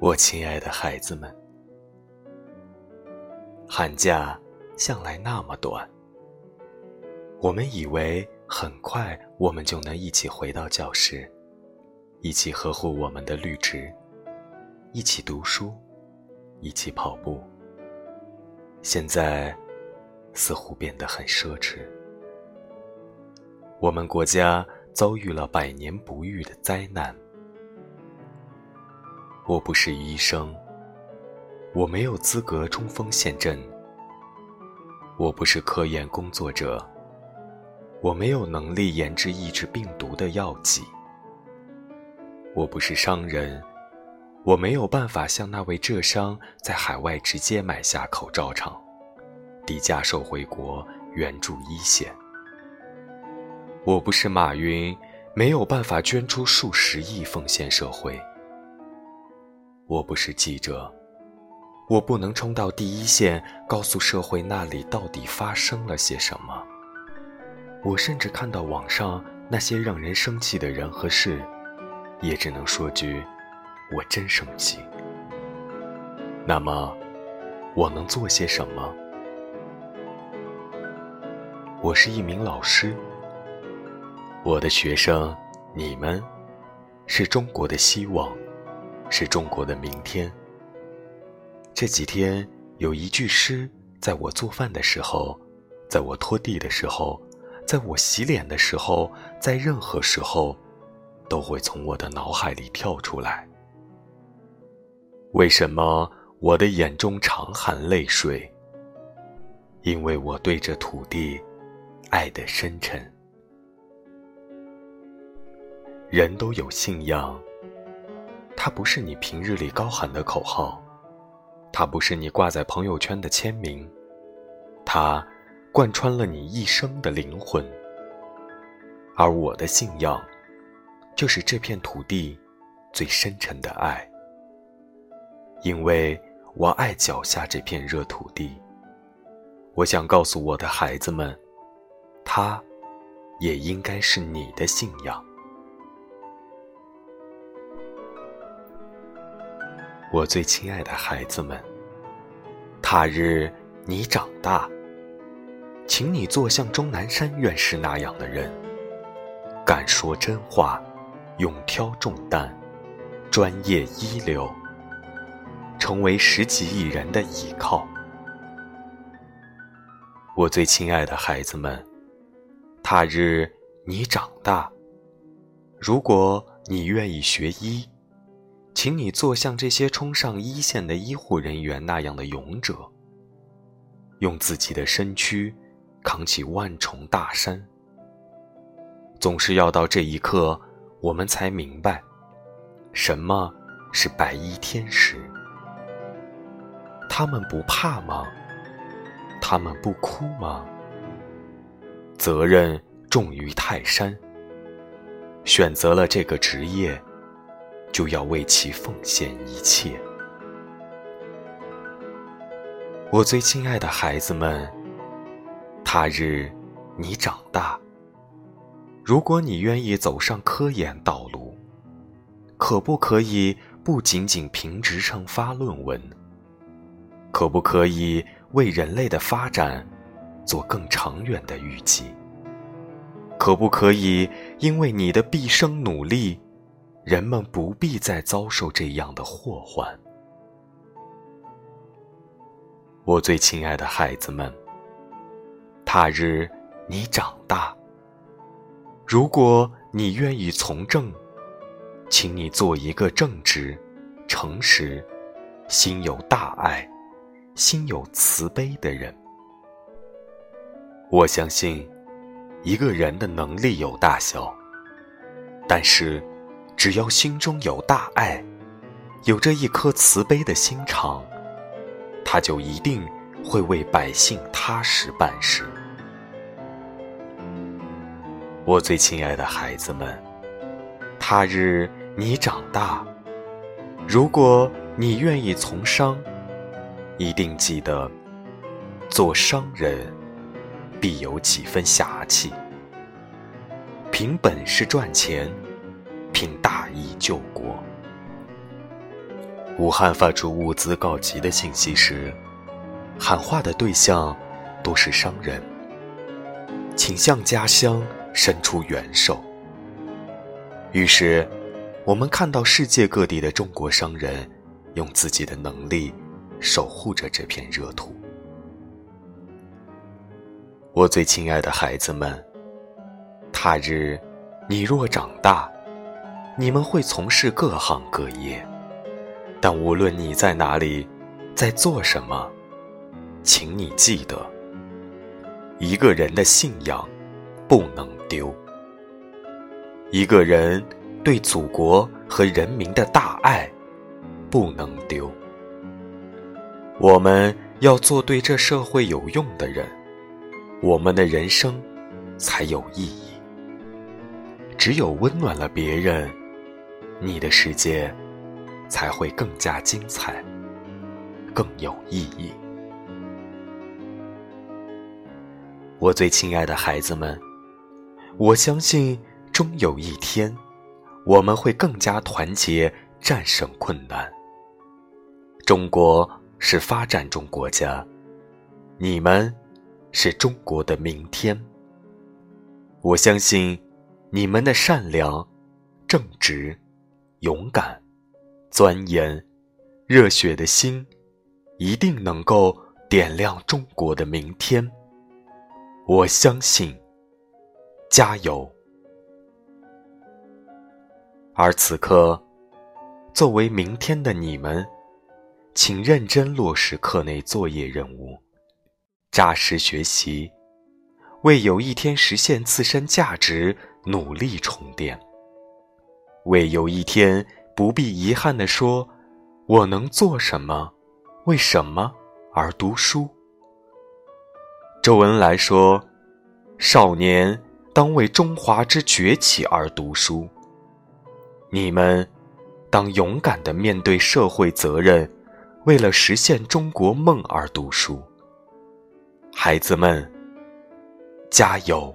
我亲爱的孩子们，寒假向来那么短，我们以为很快我们就能一起回到教室，一起呵护我们的绿植，一起读书，一起跑步。现在似乎变得很奢侈。我们国家遭遇了百年不遇的灾难。我不是医生，我没有资格冲锋陷阵。我不是科研工作者，我没有能力研制抑制病毒的药剂。我不是商人，我没有办法像那位浙商在海外直接买下口罩厂，低价售回国援助一线。我不是马云，没有办法捐出数十亿奉献社会。我不是记者，我不能冲到第一线，告诉社会那里到底发生了些什么。我甚至看到网上那些让人生气的人和事，也只能说句：我真生气。那么，我能做些什么？我是一名老师，我的学生，你们，是中国的希望。是中国的明天。这几天有一句诗，在我做饭的时候，在我拖地的时候，在我洗脸的时候，在任何时候，都会从我的脑海里跳出来。为什么我的眼中常含泪水？因为我对这土地爱得深沉。人都有信仰。它不是你平日里高喊的口号，它不是你挂在朋友圈的签名，它贯穿了你一生的灵魂。而我的信仰，就是这片土地最深沉的爱，因为我爱脚下这片热土地。我想告诉我的孩子们，它也应该是你的信仰。我最亲爱的孩子们，他日你长大，请你做像钟南山院士那样的人，敢说真话，勇挑重担，专业一流，成为十几亿人的依靠。我最亲爱的孩子们，他日你长大，如果你愿意学医。请你做像这些冲上一线的医护人员那样的勇者，用自己的身躯扛起万重大山。总是要到这一刻，我们才明白，什么是白衣天使。他们不怕吗？他们不哭吗？责任重于泰山。选择了这个职业。就要为其奉献一切。我最亲爱的孩子们，他日你长大，如果你愿意走上科研道路，可不可以不仅仅凭职称发论文？可不可以为人类的发展做更长远的预计？可不可以因为你的毕生努力？人们不必再遭受这样的祸患。我最亲爱的孩子们，他日你长大，如果你愿意从政，请你做一个正直、诚实、心有大爱、心有慈悲的人。我相信，一个人的能力有大小，但是。只要心中有大爱，有着一颗慈悲的心肠，他就一定会为百姓踏实办事。我最亲爱的孩子们，他日你长大，如果你愿意从商，一定记得，做商人必有几分侠气，凭本事赚钱。凭大义救国。武汉发出物资告急的信息时，喊话的对象都是商人，请向家乡伸出援手。于是，我们看到世界各地的中国商人用自己的能力守护着这片热土。我最亲爱的孩子们，他日你若长大，你们会从事各行各业。但无论你在哪里，在做什么，请你记得：一个人的信仰不能丢，一个人对祖国和人民的大爱不能丢。我们要做对这社会有用的人，我们的人生才有意义。只有温暖了别人，你的世界。才会更加精彩，更有意义。我最亲爱的孩子们，我相信终有一天，我们会更加团结，战胜困难。中国是发展中国家，你们是中国的明天。我相信你们的善良、正直、勇敢。钻研、热血的心，一定能够点亮中国的明天。我相信，加油！而此刻，作为明天的你们，请认真落实课内作业任务，扎实学习，为有一天实现自身价值努力充电，为有一天。不必遗憾地说：“我能做什么？为什么而读书？”周恩来说：“少年当为中华之崛起而读书。”你们当勇敢地面对社会责任，为了实现中国梦而读书。孩子们，加油！